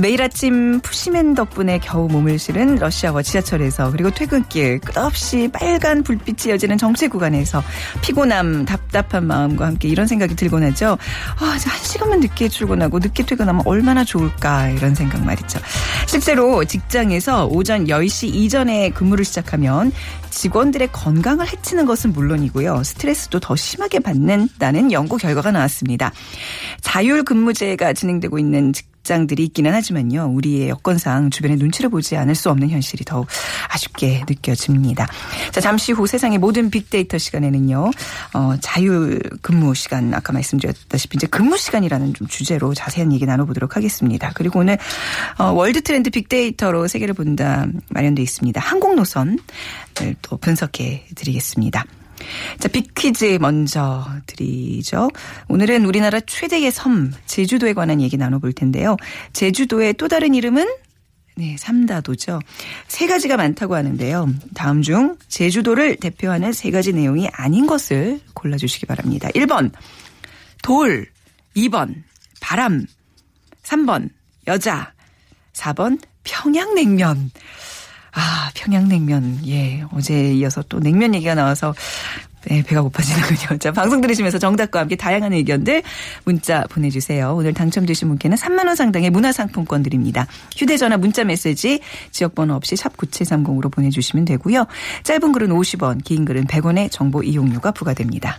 매일 아침 푸시맨 덕분에 겨우 몸을 실은 러시아와 지하철에서 그리고 퇴근길 끝없이 빨간 불빛이 이어지는 정체 구간에서 피곤함, 답답한 마음과 함께 이런 생각이 들곤 하죠. 아, 이제 한 시간만 늦게 출근하고 늦게 퇴근하면 얼마나 좋을까 이런 생각 말이죠. 실제로 직장에서 오전 10시 이전에 근무를 시작하면 직원들의 건강을 해치는 것은 물론이고요. 스트레스도 더 심하게 받는다는 연구 결과가 나왔습니다. 자율 근무제가 진행되고 있는 직장들이 있기는 하지만요. 우리의 여건상 주변의 눈치를 보지 않을 수 없는 현실이 더욱 아쉽게 느껴집니다. 자, 잠시 후 세상의 모든 빅데이터 시간에는요. 어, 자율 근무 시간 아까 말씀드렸다시피 이제 근무 시간이라는 좀 주제로 자세한 얘기 나눠보도록 하겠습니다. 그리고 오늘 어, 월드 트렌드 빅데이터로 세계를 본다 마련돼 있습니다. 항공 노선을 또 분석해 드리겠습니다. 자, 빅퀴즈 먼저 드리죠. 오늘은 우리나라 최대의 섬, 제주도에 관한 얘기 나눠볼 텐데요. 제주도의 또 다른 이름은 네, 삼다도죠. 세 가지가 많다고 하는데요. 다음 중 제주도를 대표하는 세 가지 내용이 아닌 것을 골라주시기 바랍니다. 1번, 돌. 2번, 바람. 3번, 여자. 4번, 평양냉면. 아, 평양냉면. 예. 어제 이어서 또 냉면 얘기가 나와서 네, 배가 고파지는군요. 자, 방송 들으시면서 정답과 함께 다양한 의견들 문자 보내주세요. 오늘 당첨되신 분께는 3만원 상당의 문화상품권 드립니다. 휴대전화 문자 메시지 지역번호 없이 샵9730으로 보내주시면 되고요. 짧은 글은 50원, 긴 글은 100원의 정보 이용료가 부과됩니다.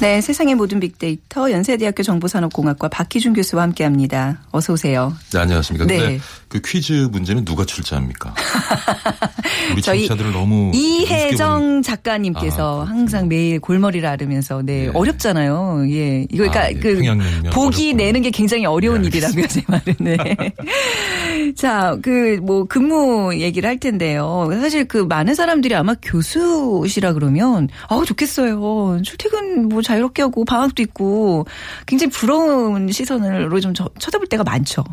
네, 세상의 모든 빅데이터 연세대학교 정보산업공학과 박희준 교수와 함께합니다. 어서 오세요. 네, 안녕하십니까. 네. 그 퀴즈 문제는 누가 출제합니까? 우리 청취자들을 너무 이혜정 작가님께서 아. 항상 매일 골머리를 앓으면서 네, 예. 어렵잖아요. 예. 이거 그러니까 아, 예. 그 보기 어렵군요. 내는 게 굉장히 어려운 네, 일이라고요, 제 말은. 네. 자, 그 뭐 근무 얘기를 할 텐데요. 사실 그 많은 사람들이 아마 교수시라 그러면 아우 좋겠어요. 출퇴근 뭐 자유롭게 하고 방학도 있고 굉장히 부러운 시선으로 좀 저- 쳐다볼 때가 많죠.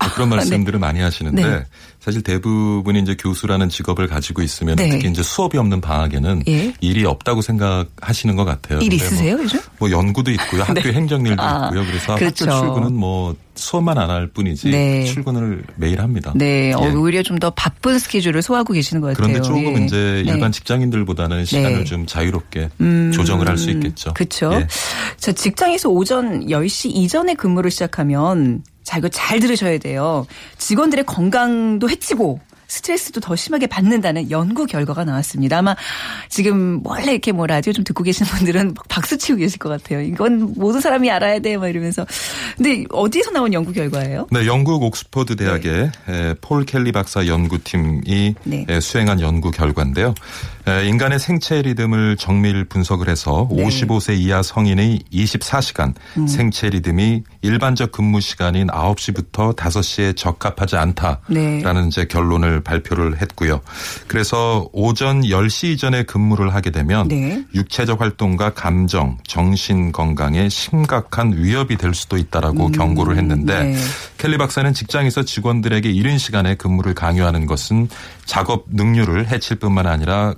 네, 그런 말씀들을 많이 하시는데 네. 사실 대부분이 이제 교수라는 직업을 가지고 있으면 네. 특히 이제 수업이 없는 방학에는 예. 일이 없다고 생각하시는 것 같아요. 일 근데 있으세요, 요즘? 뭐, 뭐 연구도 있고요, 학교 행정일도 아, 있고요. 그래서 그렇죠. 학교 출근은 뭐 수업만 안 할 뿐이지 네. 출근을 매일 합니다. 네, 어, 예. 오히려 좀 더 바쁜 스케줄을 소화하고 계시는 것 같아요. 그런데 조금 예. 이제 네. 일반 직장인들보다는 시간을 네. 좀 자유롭게 음, 조정을 할 수 있겠죠. 그렇죠. 예. 자, 직장에서 오전 10시 이전에 근무를 시작하면 자, 이거 잘 들으셔야 돼요. 직원들의 건강도 해치고 스트레스도 더 심하게 받는다는 연구 결과가 나왔습니다. 아마 지금 원래 이렇게 뭐 라디오 좀 듣고 계시는 분들은 막 박수 치고 계실 것 같아요. 이건 모든 사람이 알아야 돼, 막 이러면서. 근데 어디서 나온 연구 결과예요? 네, 영국 옥스퍼드 대학의 에, 폴 켈리 박사 연구팀이 네. 에, 수행한 연구 결과인데요. 에, 인간의 생체 리듬을 정밀 분석을 해서 네. 55세 이하 성인의 24시간 음. 생체 리듬이 일반적 근무 시간인 9시부터 5시에 적합하지 않다라는 네. 이제 결론을 발표를 했고요. 그래서 오전 10시 이전에 근무를 하게 되면 네. 육체적 활동과 감정, 정신 건강에 심각한 위협이 될 수도 있다라고 경고를 했는데 네. 켈리 박사는 직장에서 직원들에게 이른 시간에 근무를 강요하는 것은 작업 능률을 해칠 뿐만 아니라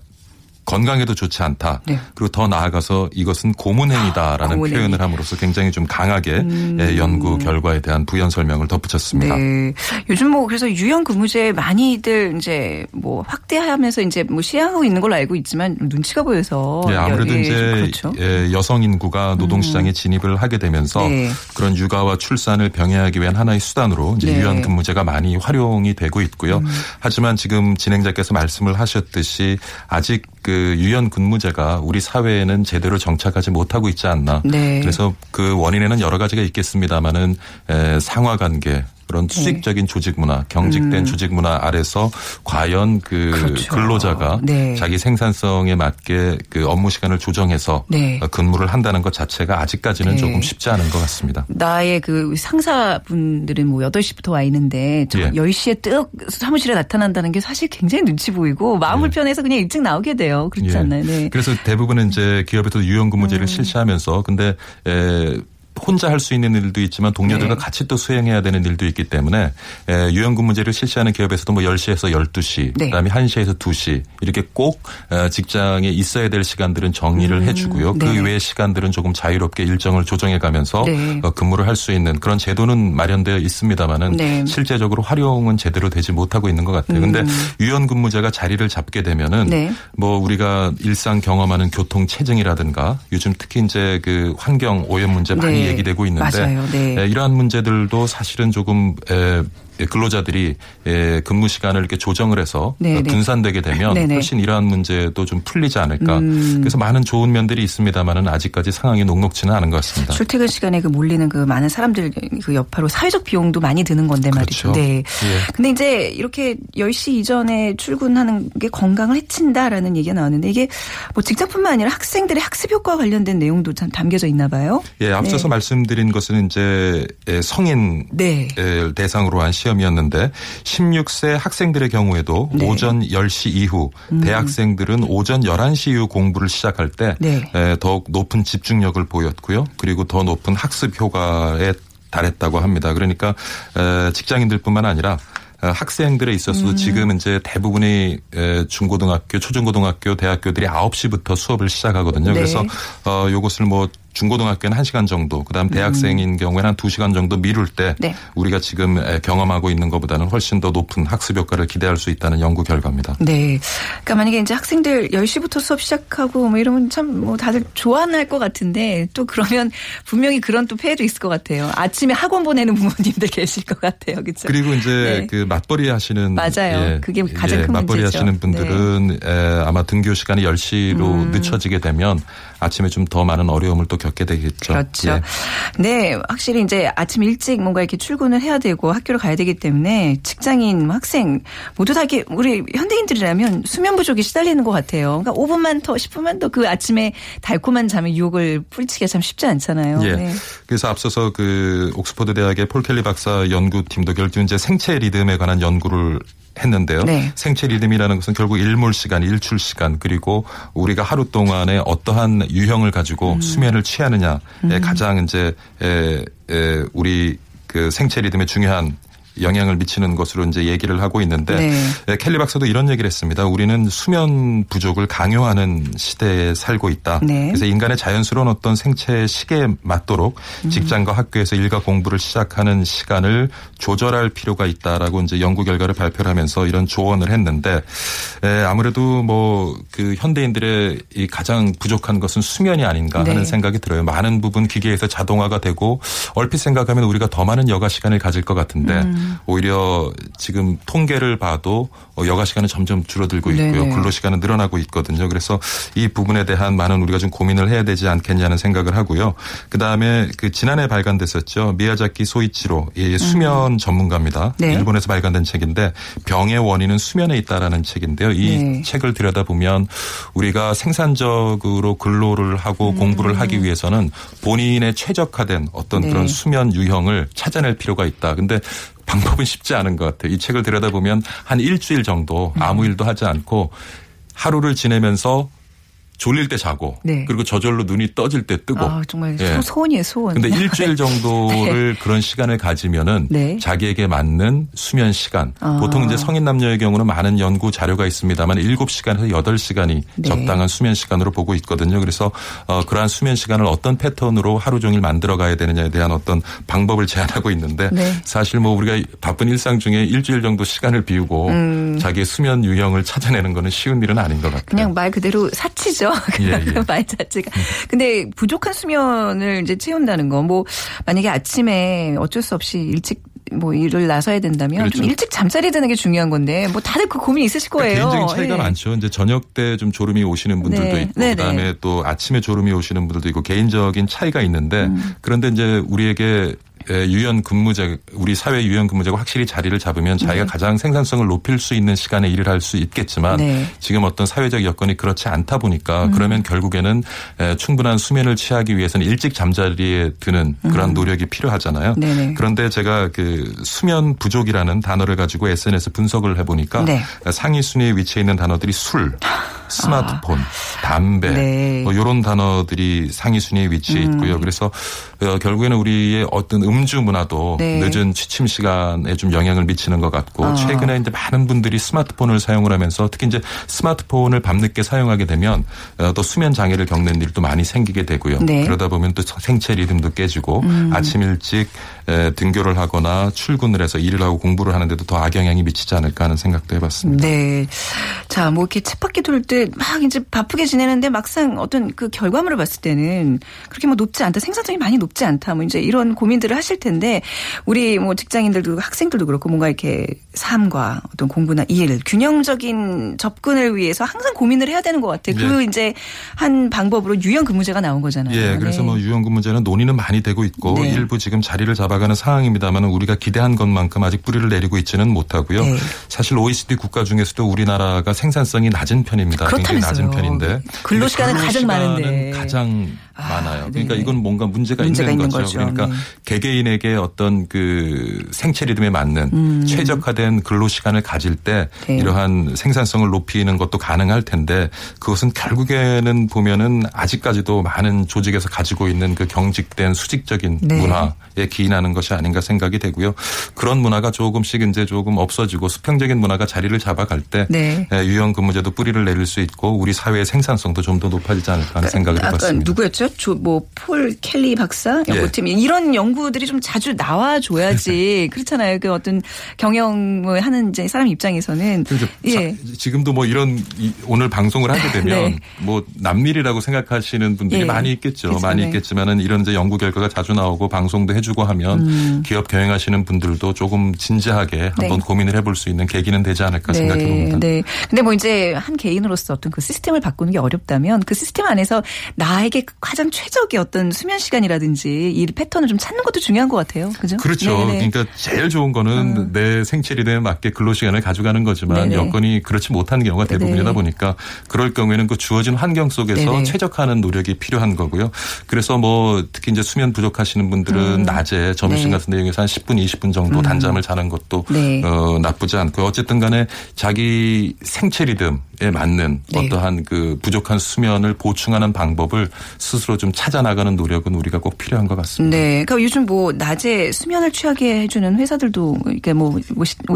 건강에도 좋지 않다. 네. 그리고 더 나아가서 이것은 고문행위다라는 고문행위. 표현을 함으로써 굉장히 좀 강하게 예, 연구 결과에 대한 부연 설명을 덧붙였습니다. 네. 요즘 뭐 그래서 유형 근무제 많이들 이제 뭐 확대하면서 이제 뭐 시행하고 있는 걸로 알고 있지만 눈치가 보여서 예, 아무래도 예, 이제 좀 그렇죠. 음. 예, 여성 인구가 노동 시장에 진입을 하게 되면서 네. 그런 육아와 출산을 병행하기 위한 하나의 수단으로 이제 네. 음. 유연 근무제가 많이 활용이 되고 있고요. 하지만 지금 진행자께서 말씀을 하셨듯이 아직 그 유연 근무제가 우리 사회에는 제대로 정착하지 못하고 있지 않나. 네. 그래서 그 원인에는 여러 가지가 있겠습니다만은 에, 상하 관계 그런 네. 수직적인 조직 문화, 경직된 조직 문화 아래서 과연 그 음. 그렇죠. 근로자가 네. 자기 생산성에 맞게 그 업무 시간을 조정해서 네. 어, 근무를 한다는 것 자체가 아직까지는 네. 조금 쉽지 않은 것 같습니다. 나의 그 상사분들은 뭐 8시부터 와 있는데 저 예. 10시에 뜨 사무실에 나타난다는 게 사실 굉장히 눈치 보이고 마음 불편해서 그냥 일찍 나오게 돼요. 그렇지 예. 않나요? 네. 그래서 대부분은 이제 기업에서 유연근무제를 실시하면서 근데 에, 혼자 할 수 있는 일도 있지만 동료들과 네. 같이 또 수행해야 되는 일도 있기 때문에 에, 유연근 무제를 실시하는 기업에서도 뭐 10시에서 12시, 네. 그다음에 1시에서 2시 이렇게 꼭 어, 직장에 있어야 될 시간들은 정리를 해주고요. 그 네. 외의 시간들은 조금 자유롭게 일정을 조정해 가면서 네. 어, 근무를 할 수 있는 그런 제도는 마련되어 있습니다만은 네. 실제적으로 활용은 제대로 되지 못하고 있는 것 같아요. 근데 유연근무제가 자리를 잡게 되면은 음. 네. 뭐 우리가 일상 경험하는 교통 체증이라든가 요즘 특히 이제 그 환경 오염 문제 많이 네. 얘기되고 있는데 맞아요. 네. 에, 이러한 문제들도 사실은 조금 에, 근로자들이 에, 근무 시간을 이렇게 조정을 해서 네, 어, 네. 분산되게 되면 네, 네. 훨씬 이러한 문제도 좀 풀리지 않을까. 음. 그래서 많은 좋은 면들이 있습니다만은 아직까지 상황이 녹록지는 않은 것 같습니다. 출퇴근 시간에 그 몰리는 그 많은 사람들 그 여파로 사회적 비용도 많이 드는 건데 말이죠. 그렇죠. 네. 예. 근데 이제 이렇게 10시 이전에 출근하는 게 건강을 해친다라는 얘기가 나왔는데 이게 뭐 직장뿐만 아니라 학생들의 학습 효과와 관련된 내용도 참 담겨져 있나 봐요. 예, 앞서서 네. 말씀드린 것은 이제 에, 성인 네. 에, 대상으로 한 시 험이었는데 16세 학생들의 경우에도 네. 음. 오전 10시 이후 대학생들은 오전 11시 이후 공부를 시작할 때 네. 에, 더욱 높은 집중력을 보였고요. 그리고 더 높은 학습 효과에 달했다고 합니다. 그러니까 에, 직장인들뿐만 아니라 어, 학생들에 있어서도 음. 지금 이제 대부분의 에, 중고등학교, 초중고등학교, 대학교들이 9시부터 수업을 시작하거든요. 네. 그래서 어 요것을 뭐 중고등학교는 1시간 정도, 그다음 대학생인 경우에는 한 2시간 정도 미룰 때 음. 네. 우리가 지금 에, 경험하고 있는 것보다는 훨씬 더 높은 학습 효과를 기대할 수 있다는 연구 결과입니다. 네. 그러니까 만약에 이제 학생들 10시부터 수업 시작하고 뭐 이러면 참 뭐 다들 좋아할 것 같은데 또 그러면 분명히 그런 또 폐해도 있을 것 같아요. 아침에 학원 보내는 부모님들 계실 것 같아요. 그렇죠? 그리고 이제 네. 그 맞벌이 하시는 맞아요. 그게 가장 큰 맞벌이 문제죠. 하시는 분들은 에, 아마 등교 시간이 10시로 음. 늦춰지게 되면 아침에 좀 더 많은 어려움을 또 겪게 되겠죠. 그렇죠. 예. 네, 확실히 이제 아침 일찍 뭔가 이렇게 출근을 해야 되고 학교를 가야 되기 때문에 직장인, 뭐 학생 모두 다 이렇게 우리 현대인들이라면 수면 부족에 시달리는 것 같아요. 그러니까 5분만 더, 10분만 더 그 아침에 달콤한 잠의 유혹을 뿌리치기가 참 쉽지 않잖아요. 예. 네. 그래서 앞서서 그 옥스퍼드 대학의 폴 켈리 박사 연구팀도 결국 이제 생체 리듬에 관한 연구를 했는데요. 네. 생체 리듬이라는 것은 결국 일몰 시간, 일출 시간 그리고 우리가 하루 동안에 어떠한 유형을 음. 가지고 수면을 취하느냐에 가장 이제 에, 에, 우리 그 생체 리듬에 중요한 영향을 미치는 것으로 이제 얘기를 하고 있는데 네. 에, 켈리 박사도 이런 얘기를 했습니다. 우리는 수면 부족을 강요하는 시대에 살고 있다. 네. 그래서 인간의 자연스러운 어떤 생체 시계에 맞도록 음. 직장과 학교에서 일과 공부를 시작하는 시간을 조절할 필요가 있다라고 이제 연구 결과를 발표를 하면서 이런 조언을 했는데 에, 아무래도 뭐 그 현대인들의 이 가장 부족한 것은 수면이 아닌가 네. 하는 생각이 들어요. 많은 부분 기계에서 자동화가 되고 얼핏 생각하면 우리가 더 많은 여가 시간을 가질 것 같은데 음. 오히려 지금 통계를 봐도 어, 여가 시간은 점점 줄어들고 있고요. 근로 시간은 늘어나고 있거든요. 그래서 이 부분에 대한 많은 우리가 좀 고민을 해야 되지 않겠냐는 생각을 하고요. 그 다음에 그 지난해 발간됐었죠. 미야자키 소이치로 이 수면 전문가입니다. 네. 일본에서 발간된 책인데 병의 원인은 수면에 있다라는 책인데요. 이 네. 책을 들여다보면 우리가 생산적으로 근로를 하고 음. 공부를 하기 위해서는 본인의 최적화된 어떤 네. 그런 수면 유형을 찾아낼 필요가 있다. 근데 방법은 쉽지 않은 것 같아요. 이 책을 들여다보면 한 일주일 정도 아무 일도 하지 않고 하루를 지내면서 졸릴 때 자고 네. 그리고 저절로 눈이 떠질 때 뜨고 아, 정말 예. 소, 소원이에요, 소원. 근데 일주일 정도를 그런 시간을 가지면은 네. 자기에게 맞는 수면 시간. 아. 보통 이제 성인 남녀의 경우는 많은 연구 자료가 있습니다만 7시간에서 8시간이 네. 적당한 수면 시간으로 보고 있거든요. 그래서 어 그러한 수면 시간을 어떤 패턴으로 하루 종일 만들어 가야 되느냐에 대한 어떤 방법을 제안하고 있는데 네. 사실 뭐 우리가 바쁜 일상 중에 일주일 정도 시간을 비우고 자기의 수면 유형을 찾아내는 거는 쉬운 일은 아닌 것 같아요. 음. 그냥 말 그대로 사치죠. 그냥 예, 예. 그말 자체가. 근데 부족한 수면을 이제 채운다는 거, 뭐, 만약에 아침에 어쩔 수 없이 일찍 뭐 일을 나서야 된다면 좀 그렇죠. 일찍 잠자리 드는 게 중요한 건데 뭐 다들 그 고민 있으실 거예요. 개인적인 차이가 예. 많죠. 이제 저녁 때 좀 졸음이 오시는 분들도 네. 있고 네네. 그다음에 또 아침에 졸음이 오시는 분들도 있고 개인적인 차이가 있는데 음. 그런데 이제 우리에게 에, 유연 근무제 우리 사회 유연 근무제가 확실히 자리를 잡으면 자기가 가장 생산성을 높일 수 있는 시간에 일을 할 수 있겠지만 네. 지금 어떤 사회적 여건이 그렇지 않다 보니까 그러면 결국에는 에, 충분한 수면을 취하기 위해서는 일찍 잠자리에 드는 그런 노력이 필요하잖아요. 네네. 그런데 제가 그 수면 부족이라는 단어를 가지고 SNS 분석을 해보니까 네. 상위 순위에 위치해 있는 단어들이 술, 스마트폰, 담배 네. 뭐 이런 단어들이 상위 순위에 위치해 있고요. 그래서 어, 결국에는 우리의 어떤 음주 문화도 네. 늦은 취침 시간에 좀 영향을 미치는 것 같고 아. 최근에 이제 많은 분들이 스마트폰을 사용을 하면서 특히 이제 스마트폰을 밤늦게 사용하게 되면 어, 또 수면 장애를 겪는 일도 많이 생기게 되고요. 네. 음. 그러다 보면 또 생체 리듬도 깨지고 아침 일찍 에, 등교를 하거나 출근을 해서 일을 하고 공부를 하는데도 더 악영향이 미치지 않을까 하는 생각도 해봤습니다. 네. 자, 뭐 이렇게 쳇바퀴 돌 때 막 이제 바쁘게 지내는데 막상 어떤 그 결과물을 봤을 때는 그렇게 뭐 높지 않다. 생산성이 많이 높지 않다. 뭐 이제 이런 고민들을 하실 텐데 우리 뭐 직장인들도 학생들도 그렇고 뭔가 이렇게 삶과 어떤 공부나 일 균형적인 접근을 위해서 항상 고민을 해야 되는 것 같아요. 그 네. 이제 한 방법으로 유연 근무제가 나온 거잖아요. 예, 그래서 네. 뭐 유연근 문제는 논의는 많이 되고 있고 네. 일부 지금 자리를 잡아가는 상황입니다만 우리가 기대한 것만큼 아직 뿌리를 내리고 있지는 못하고요. 네. 사실 OECD 국가 중에서도 우리나라가 생산성이 낮은 편입니다. 그렇다면서요. 낮은 편인데 근로 시간은 가장 많은데. 가장 아, 많아요. 그러니까 네. 이건 뭔가 문제가, 문제가 있는, 있는 거죠. 거죠. 그러니까 네. 개개인에게 어떤 그 생체 리듬에 맞는 음. 최적화된 근로 시간을 가질 때 네. 이러한 생산성을 높이는 것도 가능할 텐데 그것은 결국에는 보면은 아직까지도 많은 조직에서 가지고 있는 그 경직된 수직적인 네. 문화에 기인하는 것이 아닌가 생각이 되고요. 그런 문화가 조금씩 이제 조금 없어지고 수평적인 문화가 자리를 잡아갈 때 네. 예, 유연 근무제도 뿌리를 내릴 수 있고 우리 사회의 생산성도 좀 더 높아지지 않을까 하는 생각을 아까 해봤습니다. 누구였죠? 조, 뭐, 폴 켈리 박사 예. 연구팀 이런 연구들이 좀 자주 나와줘야지 그렇잖아요. 그 어떤 경영을 하는 이제 사람 입장에서는 예. 자- 지금도 뭐 이런 이- 오늘 방송을 하게 되면 네. 뭐 남일이라고 생각하시는 분들이 예. 많이 있겠죠. 그쵸, 많이 네. 있겠지만은 이런 이제 연구 결과가 자주 나오고 방송도 해주고 하면 음. 기업 경영하시는 분들도 조금 진지하게 한번 고민을 해볼 수 있는 계기는 되지 않을까 생각해 봅니다. 네. 근데 뭐 이제 한 개인으로서 어떤 그 시스템을 바꾸는 게 어렵다면 그 시스템 안에서 나에게 가장 최적의 어떤 수면 시간이라든지 이 패턴을 좀 찾는 것도 중요한 것 같아요. 그죠? 그렇죠. 네네. 그러니까 제일 좋은 거는 내 생체 리듬에 맞게 근로 시간을 가져가는 거지만 네네. 여건이 그렇지 못한 경우가 대부분이다 네. 보니까 그럴 경우에는 그 주어진 환경 속에서 네네. 최적화하는 노력이 필요한 거고요. 그래서 뭐 특히 이제 수면 부족하시는 분들은 낮에 점심 네. 같은 내용에서 한 10분, 20분 정도 단잠을 자는 것도 네. 어, 나쁘지 않고요. 어쨌든 간에 자기 생체 리듬에 맞는 네. 어떠한 그 부족한 수면을 보충하는 방법을 스스로 좀 찾아 나가는 노력은 우리가 꼭 필요한 것 같습니다. 네. 그러니까 요즘 뭐 낮에 수면을 취하게 해주는 회사들도 이렇게 뭐,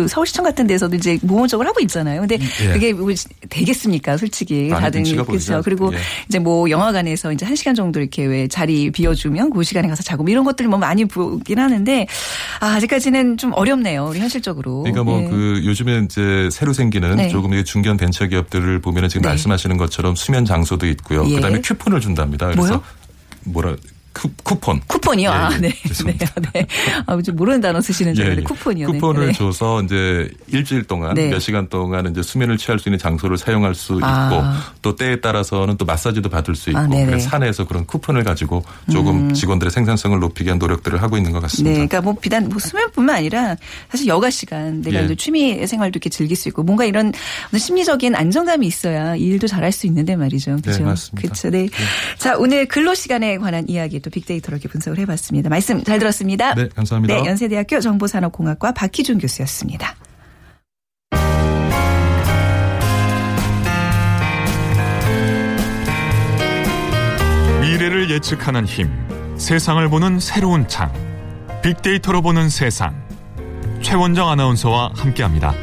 서울시청 같은 데서도 이제 모험적으로 하고 있잖아요. 근데 예. 그게 뭐 되겠습니까? 솔직히 다들 그렇죠. 그리고 예. 이제 뭐 영화관에서 이제 한 시간 정도 이렇게 왜 자리 비워주면 그 시간에 가서 자고 뭐 이런 것들 뭐 많이 보긴 하는데 아, 아직까지는 좀 어렵네요. 우리 현실적으로. 그러니까 뭐 네. 그 요즘에 이제 새로 생기는 네. 조금 이게 중견 벤처 기업들을 보면은 지금 네. 말씀하시는 것처럼 수면 장소도 있고요. 예. 그다음에 쿠폰을 준답니다. 그래서 뭐요? 뭐라 쿠, 쿠폰. 쿠폰이요. 예, 아, 예. 네. 네. 죄송합니다. 네. 아, 좀 모르는 단어 쓰시는 줄 알았는데 쿠폰이요. 네. 쿠폰을 네. 줘서 이제 일주일 동안 네. 몇 시간 동안 이제 수면을 취할 수 있는 장소를 사용할 수 있고 아. 또 때에 따라서는 또 마사지도 받을 수 있고 아. 음. 그래서 사내에서 그런 쿠폰을 가지고 조금 직원들의 생산성을 높이기 위한 노력들을 하고 있는 것 네, 같습니다. 그러니까 뭐 비단 뭐 수면뿐만 아니라 사실 여가 시간 내가 예. 이제 취미 생활도 이렇게 즐길 수 있고 뭔가 이런 심리적인 안정감이 있어야 이 일도 잘할 수 있는데 말이죠. 그렇죠. 맞습니다. 그렇죠. 네. 자, 오늘 근로 시간에 관한 이야기 또 빅데이터로 이렇게 분석을 해봤습니다. 말씀 잘 들었습니다. 네, 감사합니다. 네, 연세대학교 정보산업공학과 박희준 교수였습니다. 미래를 예측하는 힘, 세상을 보는 새로운 창, 빅데이터로 보는 세상. 최원정 아나운서와 함께합니다.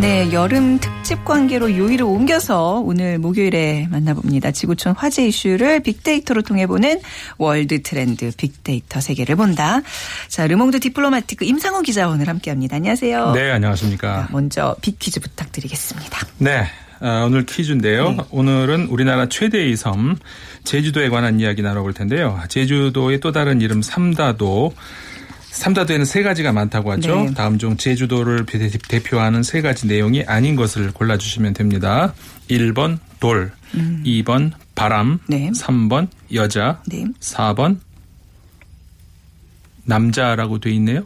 네, 여름 특집 관계로 요일을 옮겨서 오늘 목요일에 만나봅니다. 지구촌 화제 이슈를 빅데이터로 통해 보는 World Trend 빅데이터 세계를 본다. 자, 르몽드 디플로마티크 임상호 기자 오늘 함께합니다. 안녕하세요. 네, 안녕하십니까. 먼저 빅 퀴즈 부탁드리겠습니다. 네. 어, 오늘 퀴즈인데요. 오늘은 우리나라 최대의 섬 제주도에 관한 이야기 나눠볼 텐데요. 제주도의 또 다른 이름 삼다도. 삼다도에는 세 가지가 많다고 하죠. 네. 다음 중 제주도를 대- 대표하는 세 가지 내용이 아닌 것을 골라주시면 됩니다. 1번 돌, 2번 바람, 네. 3번 여자, 네. 4번 남자라고 돼 있네요.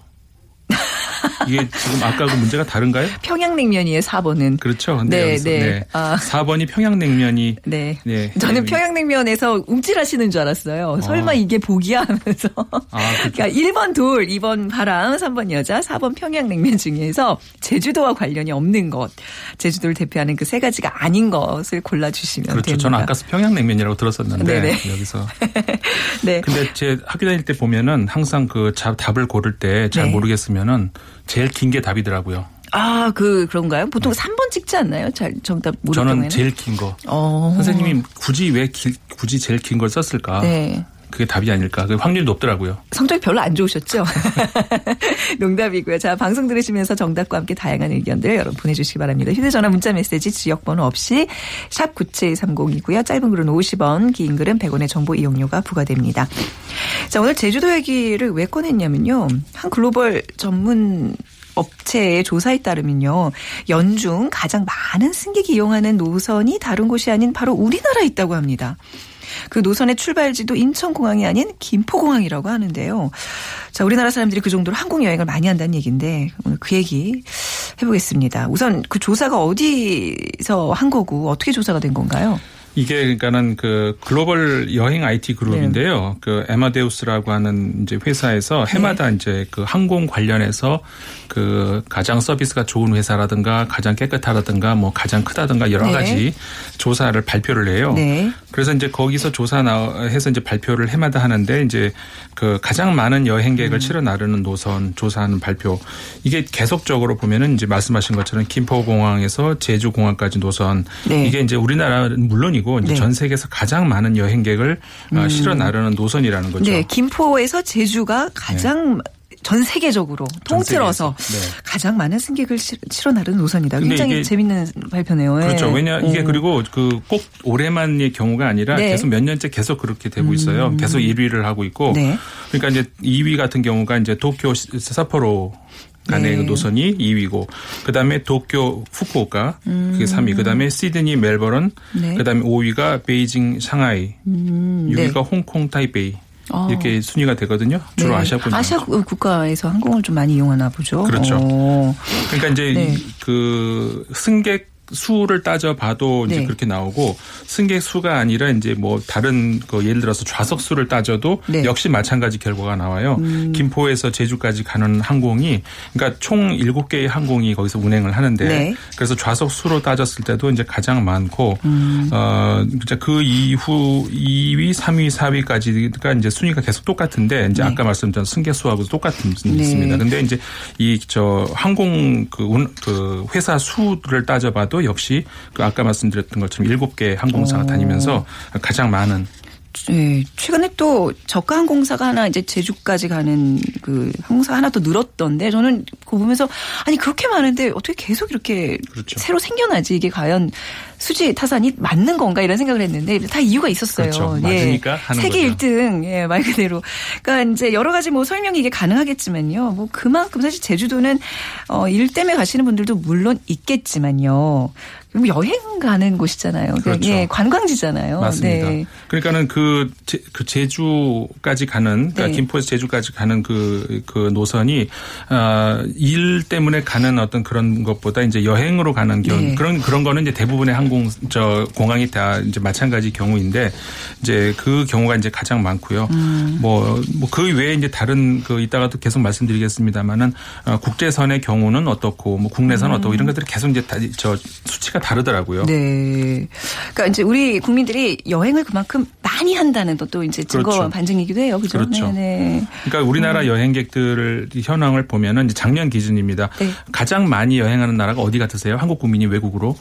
이게 지금 아까 그 문제가 다른가요? 평양냉면이에요, 4번은. 그렇죠. 근데 네, 여기서, 네. 아. 4번이 평양냉면이 네. 네. 저는 네. 평양냉면에서 움찔하시는 줄 알았어요. 설마 이게 복이야 하면서. 아, 그렇죠. 그러니까 1번 돌, 2번 바람, 3번 여자, 4번 평양냉면 중에서 제주도와 관련이 없는 것. 제주도를 대표하는 그 세 가지가 아닌 것을 골라주시면 그렇죠. 됩니다. 저는 아까 평양냉면이라고 들었었는데 네네. 여기서 네. 근데 제 학교 다닐 때 보면은 항상 그 자- 답을 고를 때잘 네. 모르겠으면은 제일 긴 게 답이더라고요. 아, 그, 그런가요? 보통 3번 찍지 않나요? 잘, 정답 모를 저는 경우에는. 제일 긴 거. 어. 선생님이 굳이 왜 길- 굳이 제일 긴 걸 썼을까? 네. 그게 답이 아닐까? 그 확률이 높더라고요. 성적이 별로 안 좋으셨죠? 농담이고요. 자, 방송 들으시면서 정답과 함께 다양한 의견들 여러분 보내주시기 바랍니다. 휴대전화 문자 메시지 지역번호 없이 샵 9730이고요. 짧은 글은 50원, 긴 글은 100원의 정보 이용료가 부과됩니다. 자, 오늘 제주도 얘기를 왜 꺼냈냐면요. 한 글로벌 전문 업체의 조사에 따르면요. 연중 가장 많은 승객이 이용하는 노선이 다른 곳이 아닌 바로 우리나라에 있다고 합니다. 그 노선의 출발지도 인천공항이 아닌 김포공항이라고 하는데요. 자, 우리나라 사람들이 그 정도로 항공 여행을 많이 한다는 얘기인데 오늘 그 얘기 해보겠습니다. 우선 그 조사가 어디서 한 거고 어떻게 조사가 된 건가요? 이게 그러니까는 그 글로벌 여행 IT 네. 그룹인데요. 그 에마데우스라고 하는 이제 회사에서 해마다 네. 이제 그 항공 관련해서 그 가장 서비스가 좋은 회사라든가 가장 깨끗하다든가 뭐 가장 크다든가 여러 네. 가지 조사를 발표를 해요. 네. 그래서 이제 거기서 조사 나 해서 이제 발표를 해마다 하는데 이제 그 가장 많은 음. 여행객을 실어 나르는 노선 조사하는 발표 이게 계속적으로 보면은 이제 말씀하신 것처럼 김포공항에서 제주공항까지 노선 네. 이게 이제 우리나라는 물론 이고 이제 네. 전 세계에서 가장 많은 여행객을 어, 실어 나르는 노선이라는 거죠. 네, 김포에서 제주가 가장 전 세계적으로 통틀어서. 네. 가장 많은 승객을 실- 실어 나르는 노선이다. 굉장히 재밌는 발표네요. 예. 그렇죠. 왜냐 이게 어. 그리고 그 꼭 올해만의 경우가 아니라 네. 음. 계속 몇 년째 계속 그렇게 되고 있어요. 계속 1위를 하고 있고. 네. 그러니까 이제 2위 같은 경우가 이제 도쿄 시- 사포로 간의 네. 노선이 2위고 그다음에 도쿄 후쿠오카 그게 3위. 그다음에 시드니 멜버른 음. 네. 그다음에 5위가 베이징 상하이. 음, 6위가 홍콩 타이베이. 어. 이렇게 순위가 되거든요. 주로 네. 아시아권. 아시아 국가에서 항공을 좀 많이 이용하나 보죠. 그렇죠. 어. 그러니까 이제 네. 이- 그 승객 수를 따져 봐도 이제 네. 그렇게 나오고 승객 수가 아니라 이제 뭐 다른 그 예를 들어서 좌석 수를 따져도 네. 음. 역시 마찬가지 결과가 나와요. 김포에서 제주까지 가는 항공이 그러니까 총 7개의 항공이 거기서 운행을 하는데 네. 그래서 좌석 수로 따졌을 때도 이제 가장 많고 음. 어 진짜 그 이후 2위, 3위, 4위까지가 이제 순위가 계속 똑같은데 이제 네. 아까 말씀드린 승객 수하고 똑같은 순위 네. 있습니다. 근데 이제 이 저 항공 그, 운- 그 회사 수를 따져봐도 역시 그 아까 말씀드렸던 것처럼 일곱 개 항공사가 어. 다니면서 가장 많은 네, 최근에 또 저가 항공사가 하나 이제 제주까지 가는 그 항공사 하나 또 늘었던데 저는 그거 보면서 아니 그렇게 많은데 어떻게 계속 이렇게 그렇죠. 새로 생겨나지 이게 과연 수지 타산이 맞는 건가 이런 생각을 했는데 다 이유가 있었어요. 그렇죠. 맞으니까 하는 세계 거죠. 1등 예, 말 그대로. 그러니까 이제 여러 가지 뭐 설명이 이게 가능하겠지만요. 뭐 그만큼 사실 제주도는 어, 일 때문에 가시는 분들도 물론 있겠지만요. 그럼 여행 가는 곳이잖아요. 그렇죠. 예, 관광지잖아요. 맞습니다. 네. 그러니까는 그, 제, 그 제주까지 가는 그러니까 네. 김포에서 제주까지 가는 그, 그 노선이 아, 일 때문에 가는 어떤 그런 것보다 이제 여행으로 가는 경우 네. 그런 그런 거는 이제 대부분의 항공 저 공항이 다 이제 마찬가지 경우인데 이제 그 경우가 이제 가장 많고요. 음. 뭐뭐 그 외에 이제 다른 그 이따가도 계속 말씀드리겠습니다만은 어, 국제선의 경우는 어떻고 뭐 국내선 은 음. 어떻고 이런 것들이 계속 이제 다 저 수치가 다르더라고요. 네. 그러니까 이제 우리 국민들이 여행을 그만큼 많이 한다는 것도 이제 증거 그렇죠. 반증이기도 해요. 그죠? 그렇죠. 네네. 그러니까 우리나라 여행객들 현황을 보면은 이제 작년 기준입니다. 네. 가장 많이 여행하는 나라가 어디 같으세요? 한국 국민이 외국으로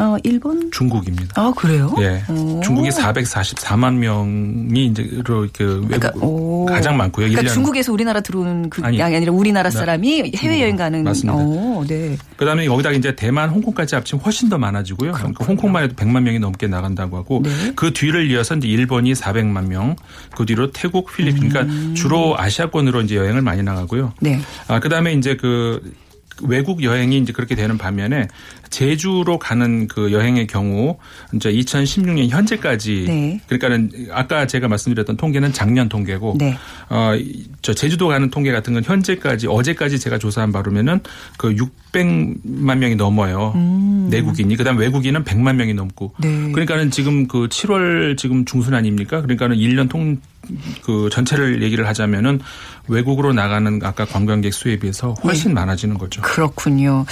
어, 일본? 중국입니다. 아, 그래요? 예. 오. 중국이 444만 명이 이제 그 외국 그러니까, 오. 가장 많고요. 그러니까 1년. 중국에서 우리나라 들어오는 그 아니. 양이 아니라 우리나라 네. 사람이 해외 여행 가는. 맞습니다. 오, 네. 그다음에 여기다가 이제 대만, 홍콩까지 합치면 훨씬 더 많아지고요. 그러니까 홍콩만 해도 100만 명이 넘게 나간다고 하고 네. 그 뒤를 이어서 이제 일본이 400만 명, 그 뒤로 태국, 필리핀, 그러니까 주로 아시아권으로 이제 여행을 많이 나가고요. 네. 아, 그다음에 이제 그 외국 여행이 이제 그렇게 되는 반면에 제주로 가는 그 여행의 경우 이제 2016년 현재까지 네. 그러니까는 아까 제가 말씀드렸던 통계는 작년 통계고 네. 어, 저 제주도 가는 통계 같은 건 현재까지 어제까지 제가 조사한 바로면은 그 600만 명이 넘어요. 내국인이 그다음 외국인은 100만 명이 넘고. 음. 네. 그러니까는 지금 그 7월 지금 중순 아닙니까? 그러니까는 1년 통 그 전체를 얘기를 하자면은 외국으로 나가는 아까 관광객 수에 비해서 훨씬 많아지는 거죠. 그렇군요.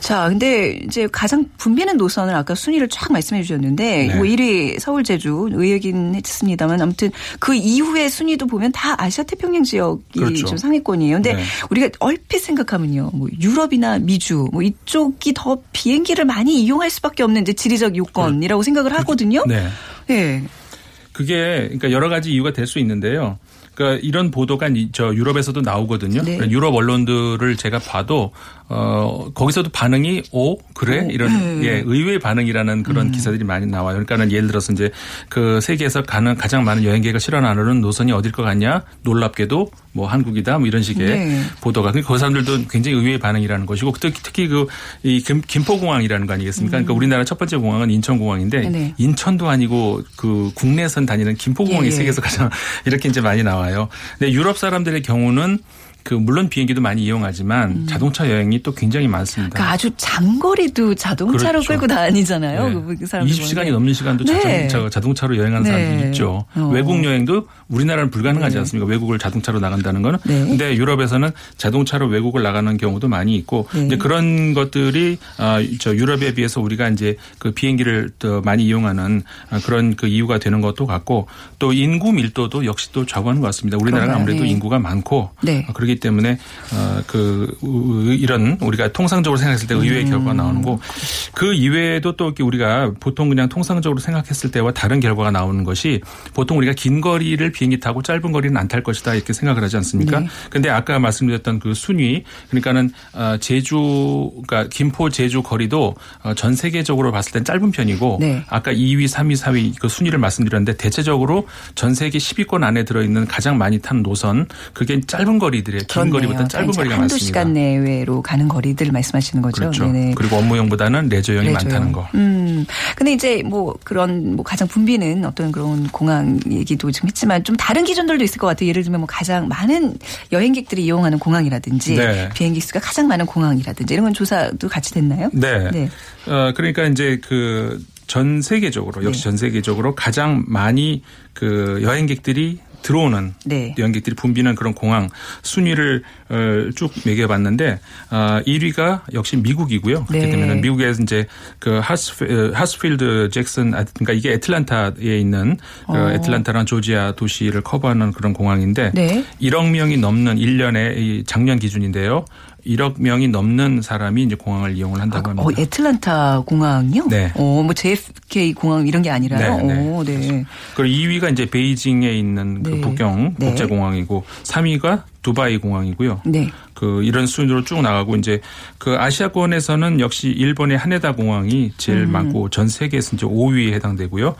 자, 근데 이제 가장 붐비는 노선을 아까 순위를 쫙 말씀해 주셨는데 네. 뭐 1위 서울 제주 의외긴 했습니다만 아무튼 그 이후의 순위도 보면 다 아시아 태평양 지역이 그렇죠. 좀 상위권이에요. 근데 네. 우리가 얼핏 생각하면요. 뭐 유럽이나 미주 뭐 이쪽이 더 비행기를 많이 이용할 수밖에 없는 이제 지리적 요건이라고 생각을 하거든요. 네. 네. 그게 그러니까 여러 가지 이유가 될 수 있는데요. 그러니까 이런 보도가 이- 저 유럽에서도 나오거든요. 네. 그러니까 유럽 언론들을 제가 봐도 어 거기서도 반응이 오 그래 이런 네. 예 의외의 반응이라는 그런 음. 기사들이 많이 나와요. 그러니까는 예를 들어서 이제 그 세계에서 가는 가장 많은 여행객을 실어나르는 노선이 어딜 것 같냐 놀랍게도 뭐 한국이다 뭐 이런 식의 네. 보도가 그 사람들도 굉장히 의외의 반응이라는 것이고 특히, 특히 그 이 김포공항이라는 거 아니겠습니까? 그러니까 우리나라 첫 번째 공항은 인천공항인데 음. 네. 인천도 아니고 그 국내선 다니는 김포공항이 예, 예. 세계에서 가장 이렇게 이제 많이 나와요. 근데 유럽 사람들의 경우는 그 물론 비행기도 많이 이용하지만 자동차 여행이 또 굉장히 많습니다. 음. 그러니까 아주 장거리도 자동차로 그렇죠. 끌고 다니잖아요. 네. 그 사람들 20시간이 보면. 넘는 시간도 네. 자동차, 자동차로 여행하는 네. 사람들이 있죠. 어. 외국 여행도 우리나라는 불가능하지 않습니까? 외국을 자동차로 나간다는 거는. 네. 근데 유럽에서는 자동차로 외국을 나가는 경우도 많이 있고 네. 이제 그런 것들이 아, 저 유럽에 비해서 우리가 이제 그 비행기를 더 많이 이용하는 아, 그런 그 이유가 되는 것도 같고 또 인구 밀도도 역시 또 좌우하는 것 같습니다. 우리나라가? 아무래도 네. 인구가 많고 네. 아, 그 렇기 때문에 어, 그 우- 이런 우리가 통상적으로 생각했을 때 의외의 결과가 나오는 거. 그 이외에도 또 우리가 보통 그냥 통상적으로 생각했을 때와 다른 결과가 나오는 것이 보통 우리가 긴 거리를 비행기 타고 짧은 거리는 안 탈 것이다 이렇게 생각을 하지 않습니까? 네. 근데 아까 말씀드렸던 그 순위 그러니까는 어, 제주 그러니까 김포 제주 거리도 어, 전 세계적으로 봤을 땐 짧은 편이고 네. 아까 2위, 3위, 4위 그 순위를 말씀드렸는데 대체적으로 전 세계 10위권 안에 들어 있는 가장 많이 탄 노선 그게 짧은 거리들이에요. 긴 그렇네요. 거리보다 짧은 거리가 한두 많습니다. 시간 내외로 가는 거리들 말씀하시는 거죠. 그렇죠. 네네. 그리고 업무용보다는 레저용이 레저용. 많다는 거. 음. 근데 이제 뭐 그런 뭐 가장 붐비는 어떤 그런 공항 얘기도 좀 했지만 좀 다른 기준들도 있을 것 같아요. 예를 들면 뭐 가장 많은 여행객들이 이용하는 공항이라든지 네. 비행기 수가 가장 많은 공항이라든지 이런 건 조사도 같이 됐나요? 네. 네. 어, 그러니까 이제 그전 세계적으로 역시 네. 전 세계적으로 가장 많이 그 여행객들이 들어오는 네. 여행객들이 붐비는 그런 공항 순위를 어, 쭉 매겨봤는데 어, 1위가 역시 미국이고요. 그렇기 네. 때문에 미국에서 이제 그 어, 하스필드 잭슨 아, 그러니까 이게 애틀란타에 있는 그 어. 애틀란타랑 조지아 도시를 커버하는 그런 공항인데 네. 1억 명이 넘는 1년에 이 작년 기준인데요. 1억 명이 넘는 사람이 이제 공항을 이용을 한다고 합니다. 어, 애틀란타 공항이요? 네. 어, 뭐 JFK 공항 이런 게 아니라요. 네, 네. 오, 네. 그리고 2위가 이제 베이징에 있는 그 네. 북경 네. 국제 공항이고 3위가 두바이 공항이고요. 네. 그 이런 순으로 쭉 나가고 이제 그 아시아권에서는 역시 일본의 하네다 공항이 제일 음. 많고 전 세계에서 이제 5위에 해당되고요.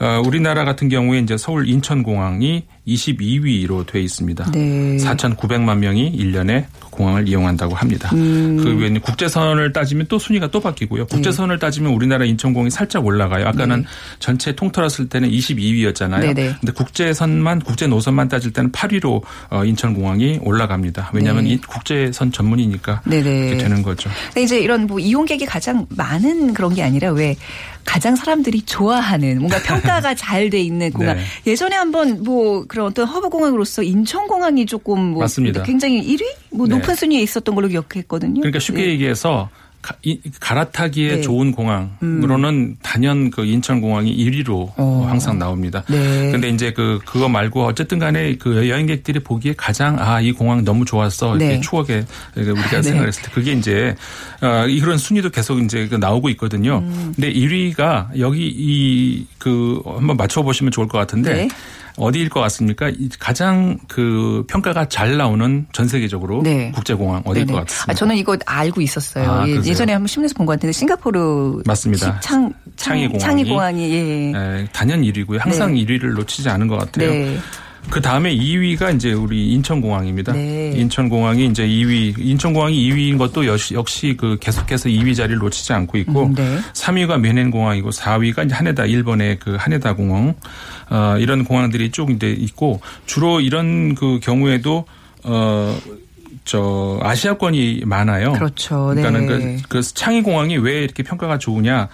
어, 우리나라 같은 경우에 이제 서울 인천 공항이 22위로 돼 있습니다. 네. 4,900만 명이 1년에 그 공항을 이용한다고 합니다. 음. 그 외에 국제선을 따지면 또 순위가 또 바뀌고요. 국제선을 따지면 우리나라 인천공항이 살짝 올라가요. 아까는 전체 통틀었을 때는 22위였잖아요. 네, 네. 근데 국제선만 국제 노선만 따질 때는 8위로 어, 인천공항이 올라갑니다. 왜냐하면 네. 이 국제선 전문이니까 네네. 그렇게 되는 거죠. 근데 이제 이런 뭐 이용객이 가장 많은 그런 게 아니라 왜 가장 사람들이 좋아하는 뭔가 평가가 잘 돼 있는 공항. 네. 예전에 한번 뭐 그런 어떤 허브 공항으로서 인천 공항이 조금 뭐 맞습니다. 굉장히 1위 뭐 네. 높은 순위에 있었던 걸로 기억했거든요. 그러니까 쉽게 네. 얘기해서 갈아타기에 네. 음. 좋은 공항으로는 단연 그 인천공항이 1위로 어. 항상 나옵니다. 네. 근데 이제 그 그거 말고 어쨌든 간에 그 여행객들이 보기에 가장 아 이 공항 너무 좋았어 이렇게 네. 추억에 우리가 네. 생각했을 때 그게 이제 어, 이런 순위도 계속 이제 그 나오고 있거든요. 음. 근데 1위가 여기 이 그 한번 맞춰 보시면 좋을 것 같은데 네. 어디일 것 같습니까? 이 가장 그 평가가 잘 나오는 전 세계적으로 네. 국제공항 어디일 네네. 것 같습니까? 아, 저는 이거 알고 있었어요. 아, 예? 예전에 한번 신문에서 본 것 같은데 싱가포르 맞습니다. 창, 창의 공항이. 창의 공항이 예. 예, 단연 1위고요. 항상 네. 1위를 놓치지 않은 것 같아요. 네. 그 다음에 2위가 이제 우리 인천공항입니다. 네. 인천공항이 이제 2위, 인천공항이 2위인 것도 역시, 역시 그 계속해서 2위 자리를 놓치지 않고 있고, 음, 네. 3위가 뮌헨공항이고 4위가 이제 하네다, 일본의 그 하네다 공항, 어, 이런 공항들이 쭉 이제 있고, 주로 이런 그 경우에도, 어, 저 아시아권이 많아요. 그렇죠. 그러니까는 네. 그, 그 창이 공항이 왜 이렇게 평가가 좋으냐?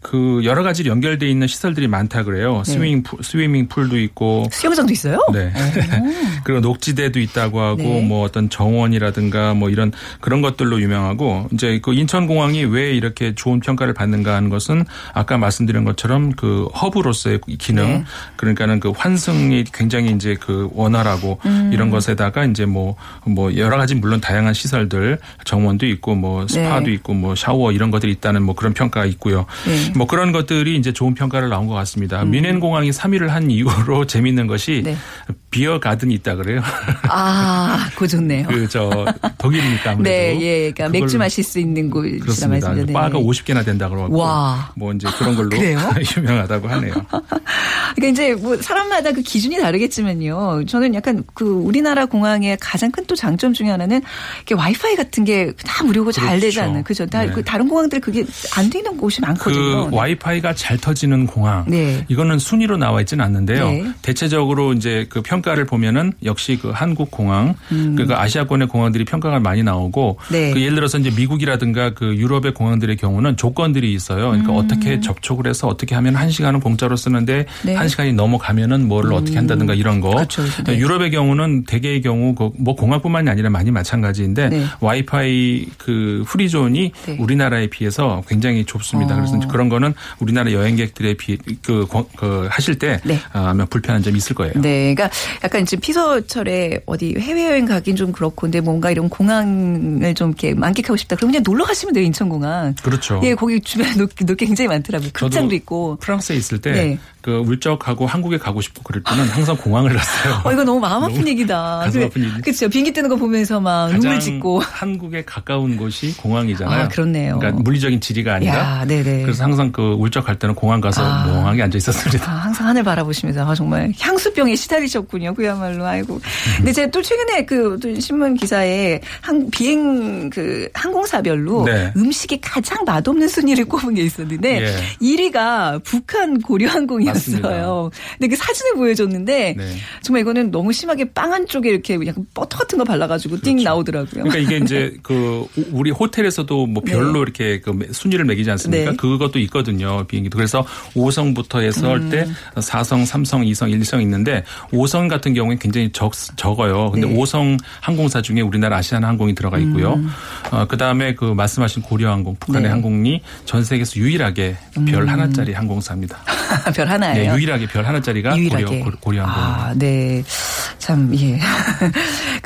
그 여러 가지로 연결돼 있는 시설들이 많다 그래요. 네. swimming pool, swimming pool도 있고 수영장도 있어요? 네. 그리고 녹지대도 있다고 하고 네. 뭐 어떤 정원이라든가 뭐 이런 그런 것들로 유명하고 이제 그 인천 공항이 왜 이렇게 좋은 평가를 받는가 하는 것은 아까 말씀드린 것처럼 그 허브로서의 기능 네. 그러니까는 그 환승이 굉장히 이제 그 원활하고 음. 이런 것에다가 이제 뭐뭐 여러 가지 물론 다양한 시설들 정원도 있고 뭐 스파도 네. 있고 뭐 샤워 이런 것들이 있다는 뭐 그런 평가가 있고요. 네. 뭐 그런 것들이 이제 좋은 평가를 나온 것 같습니다. 뮌헨 공항이 3위를 한 이후로 재미있는 것이 음. 네. 비어 가든이 있다 그래요. 아, 그거 좋네요. 그 저 독일이니까 아무래도. 네, 예. 그러니까 맥주 마실 수 있는 곳이라. 말씀드렸네. 바가 50개나 된다 그러고 와. 뭐 이제 그런 걸로? 유명하다고 하네요. 그러니까 이제 뭐 사람마다 그 기준이 다르겠지만요. 저는 약간 그 우리나라 공항의 가장 큰 또 장점 중에 하나 는 이렇게 와이파이 같은 게 다 무료고 잘 그렇죠. 되지 않는 그죠? 다 네. 그 다른 공항들 그게 안 되는 곳이 많거든요. 그 와이파이가 잘 터지는 공항 네. 이거는 순위로 나와 있지는 않는데요. 네. 대체적으로 이제 그 평가를 보면은 역시 그 한국 공항 그 아시아권의 공항들이 평가가 많이 나오고 음. 네. 그 예를 들어서 이제 미국이라든가 그 유럽의 공항들의 경우는 조건들이 있어요. 그러니까 어떻게 접촉을 해서 어떻게 하면 한 시간은 공짜로 쓰는데 네. 한 시간이 넘어가면은 뭐를 어떻게 한다든가 이런 거. 그렇죠. 네. 유럽의 경우는 대개의 경우 그뭐 공항뿐만이 아니라 많이 마찬가지인데 네. 와이파이 그 free zone이 네. 우리나라에 비해서 굉장히 좁습니다. 어. 그래서 그런 거는 우리나라 여행객들의 비, 그, 거- 그 하실 때 네. 아, 아마 불편한 점이 있을 거예요. 네, 그러니까 약간 지금 피서철에 어디 해외 여행 가긴 좀 그렇고, 근데 뭔가 이런 공항을 좀 이렇게 만끽하고 싶다. 그럼 그냥 놀러 가시면 돼요, 인천공항. 그렇죠. 예, 거기 주변에 놀, 놀게 굉장히 많더라고요. 극장도 있고. 프랑스에 있을 때 네. 그 울적하고 한국에 가고 싶고 그럴 때는 항상 공항을 갔어요. 어, 이거 너무 마음 아픈 얘기다. 가슴 아픈 얘기. 그렇죠. 비행기 뜨는 거 보면서 막 눈물 짓고. 한국에 가까운 곳이 공항이잖아요. 아, 그렇네요. 그러니까 물리적인 지리가 아니라. 야, 네네. 그래서 항상 그 울적할 때는 공항 가서 아. 멍하게 앉아 있었습니다. 아, 항상 하늘 바라보시면서 아, 정말 향수병에 시달리셨군요. 그야말로 아이고. 근데 제가 또 최근에 그또 신문 기사에 한 비행 그 항공사별로 네. 음식이 가장 맛없는 순위를 꼽은 게 있었는데 예. 1위가 북한 고려항공이었어요. 맞습니다. 근데 그 사진을 보여줬는데 네. 정말 이거는 너무 심하게 빵 한 쪽에 이렇게 약간 버터 같은 거 발라가지고 띵 나오더라고요. 그러니까 이게 이제 그 우리 호텔에서도 뭐 별로 이렇게 그 순위를 매기지 않습니까? 네. 그것도 있거든요. 비행기도. 그래서 5성부터 해서 할때 음. 4성, 3성, 2성, 1성 있는데 5성 같은 경우에 굉장히 적, 적어요. 근데 네. 5성 항공사 중에 우리나라 아시아나 항공이 들어가 있고요. 음. 어, 그 다음에 그 말씀하신 고려항공, 북한의 네. 항공이 전 세계에서 유일하게 별 음. 하나짜리 항공사입니다. 별 하나예요. 네, 유일하게 별 하나짜리가 유일하게. 고려, 고려 항공. 아, 네. 참, 예.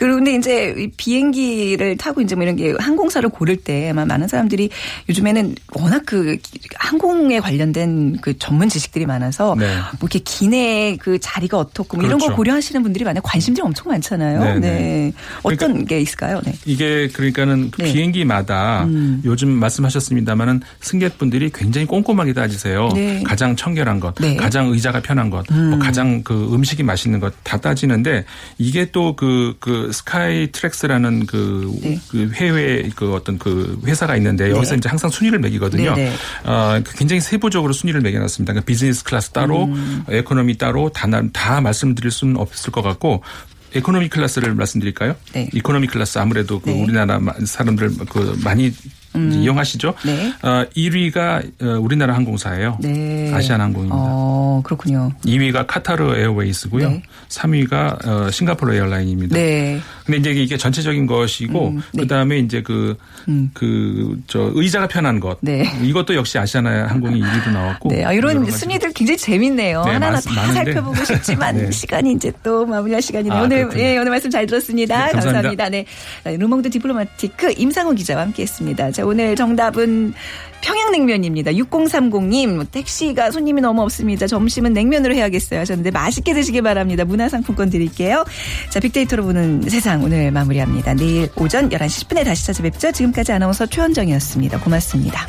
그런데 이제 이 비행기를 타고 이제 뭐 이런 게 항공사를 고를 때 아마 많은 사람들이 요즘에는 워낙 그 항공에 관련된 그 전문 지식들이 많아서 네. 뭐 이렇게 기내 그 자리가 어떻고 뭐 이런 거 그렇죠. 고려하시는 분들이 많아요. 관심들이 엄청 많잖아요. 네, 네. 네. 어떤 게 있을까요? 네. 이게 그러니까는 그 네. 비행기마다 음. 요즘 말씀하셨습니다마는 승객분들이 굉장히 꼼꼼하게 따지세요. 네. 가장 청결한 것, 네. 가장 의자가 편한 것, 뭐 가장 그 음식이 맛있는 것 다 따지는데 이게 또그그 Skytrax라는 그, 네. 그 해외 그 어떤 그 회사가 있는데 여기서 이제 항상 순위를 매기거든요. 네, 네. 어, 그 굉장히 세부적으로 순위를 매겨놨습니다. 그러니까 business class 따로, 음. economy 따로 다, 나- 다 말씀드릴 수는 없을 것 같고. economy class를 말씀드릴까요? 네. economy class 아무래도 그 네. 우리나라 마- 사람들 그 많이 이제 이용하시죠. 네. 어, 1위가 우리나라 항공사예요. 네. 아시아나항공입니다. 어, 그렇군요. 2위가 카타르 Airways고요. 네. 3위가 어, 싱가포르 Airline입니다. 네. 근데 이제 이게 전체적인 것이고 음, 네. 그다음에 이제 그 그 저 의자가 편한 것 네. 이것도 역시 아시아나 항공이 1위로 나왔고 네, 아, 이런. 순위들 굉장히 재밌네요. 네, 하나하나 많- 다 많은데. 살펴보고 싶지만 네. 시간이 이제 또 마무리할 시간이네요. 아, 오늘. 예, 오늘 말씀 잘 들었습니다. 네, 감사합니다. 네. 자, 르몽드 디플로마티크 임상호 기자와 함께했습니다. 자, 오늘 정답은 평양냉면입니다. 6030님 뭐 택시가 손님이 너무 없습니다. 점심은 냉면으로 해야겠어요 하셨는데 맛있게 드시기 바랍니다. 문화상품권 드릴게요. 자, 빅데이터로 보는 세상 오늘 마무리합니다. 내일 오전 11시 10분에 다시 찾아뵙죠. 지금까지 아나운서 최원정이었습니다. 고맙습니다.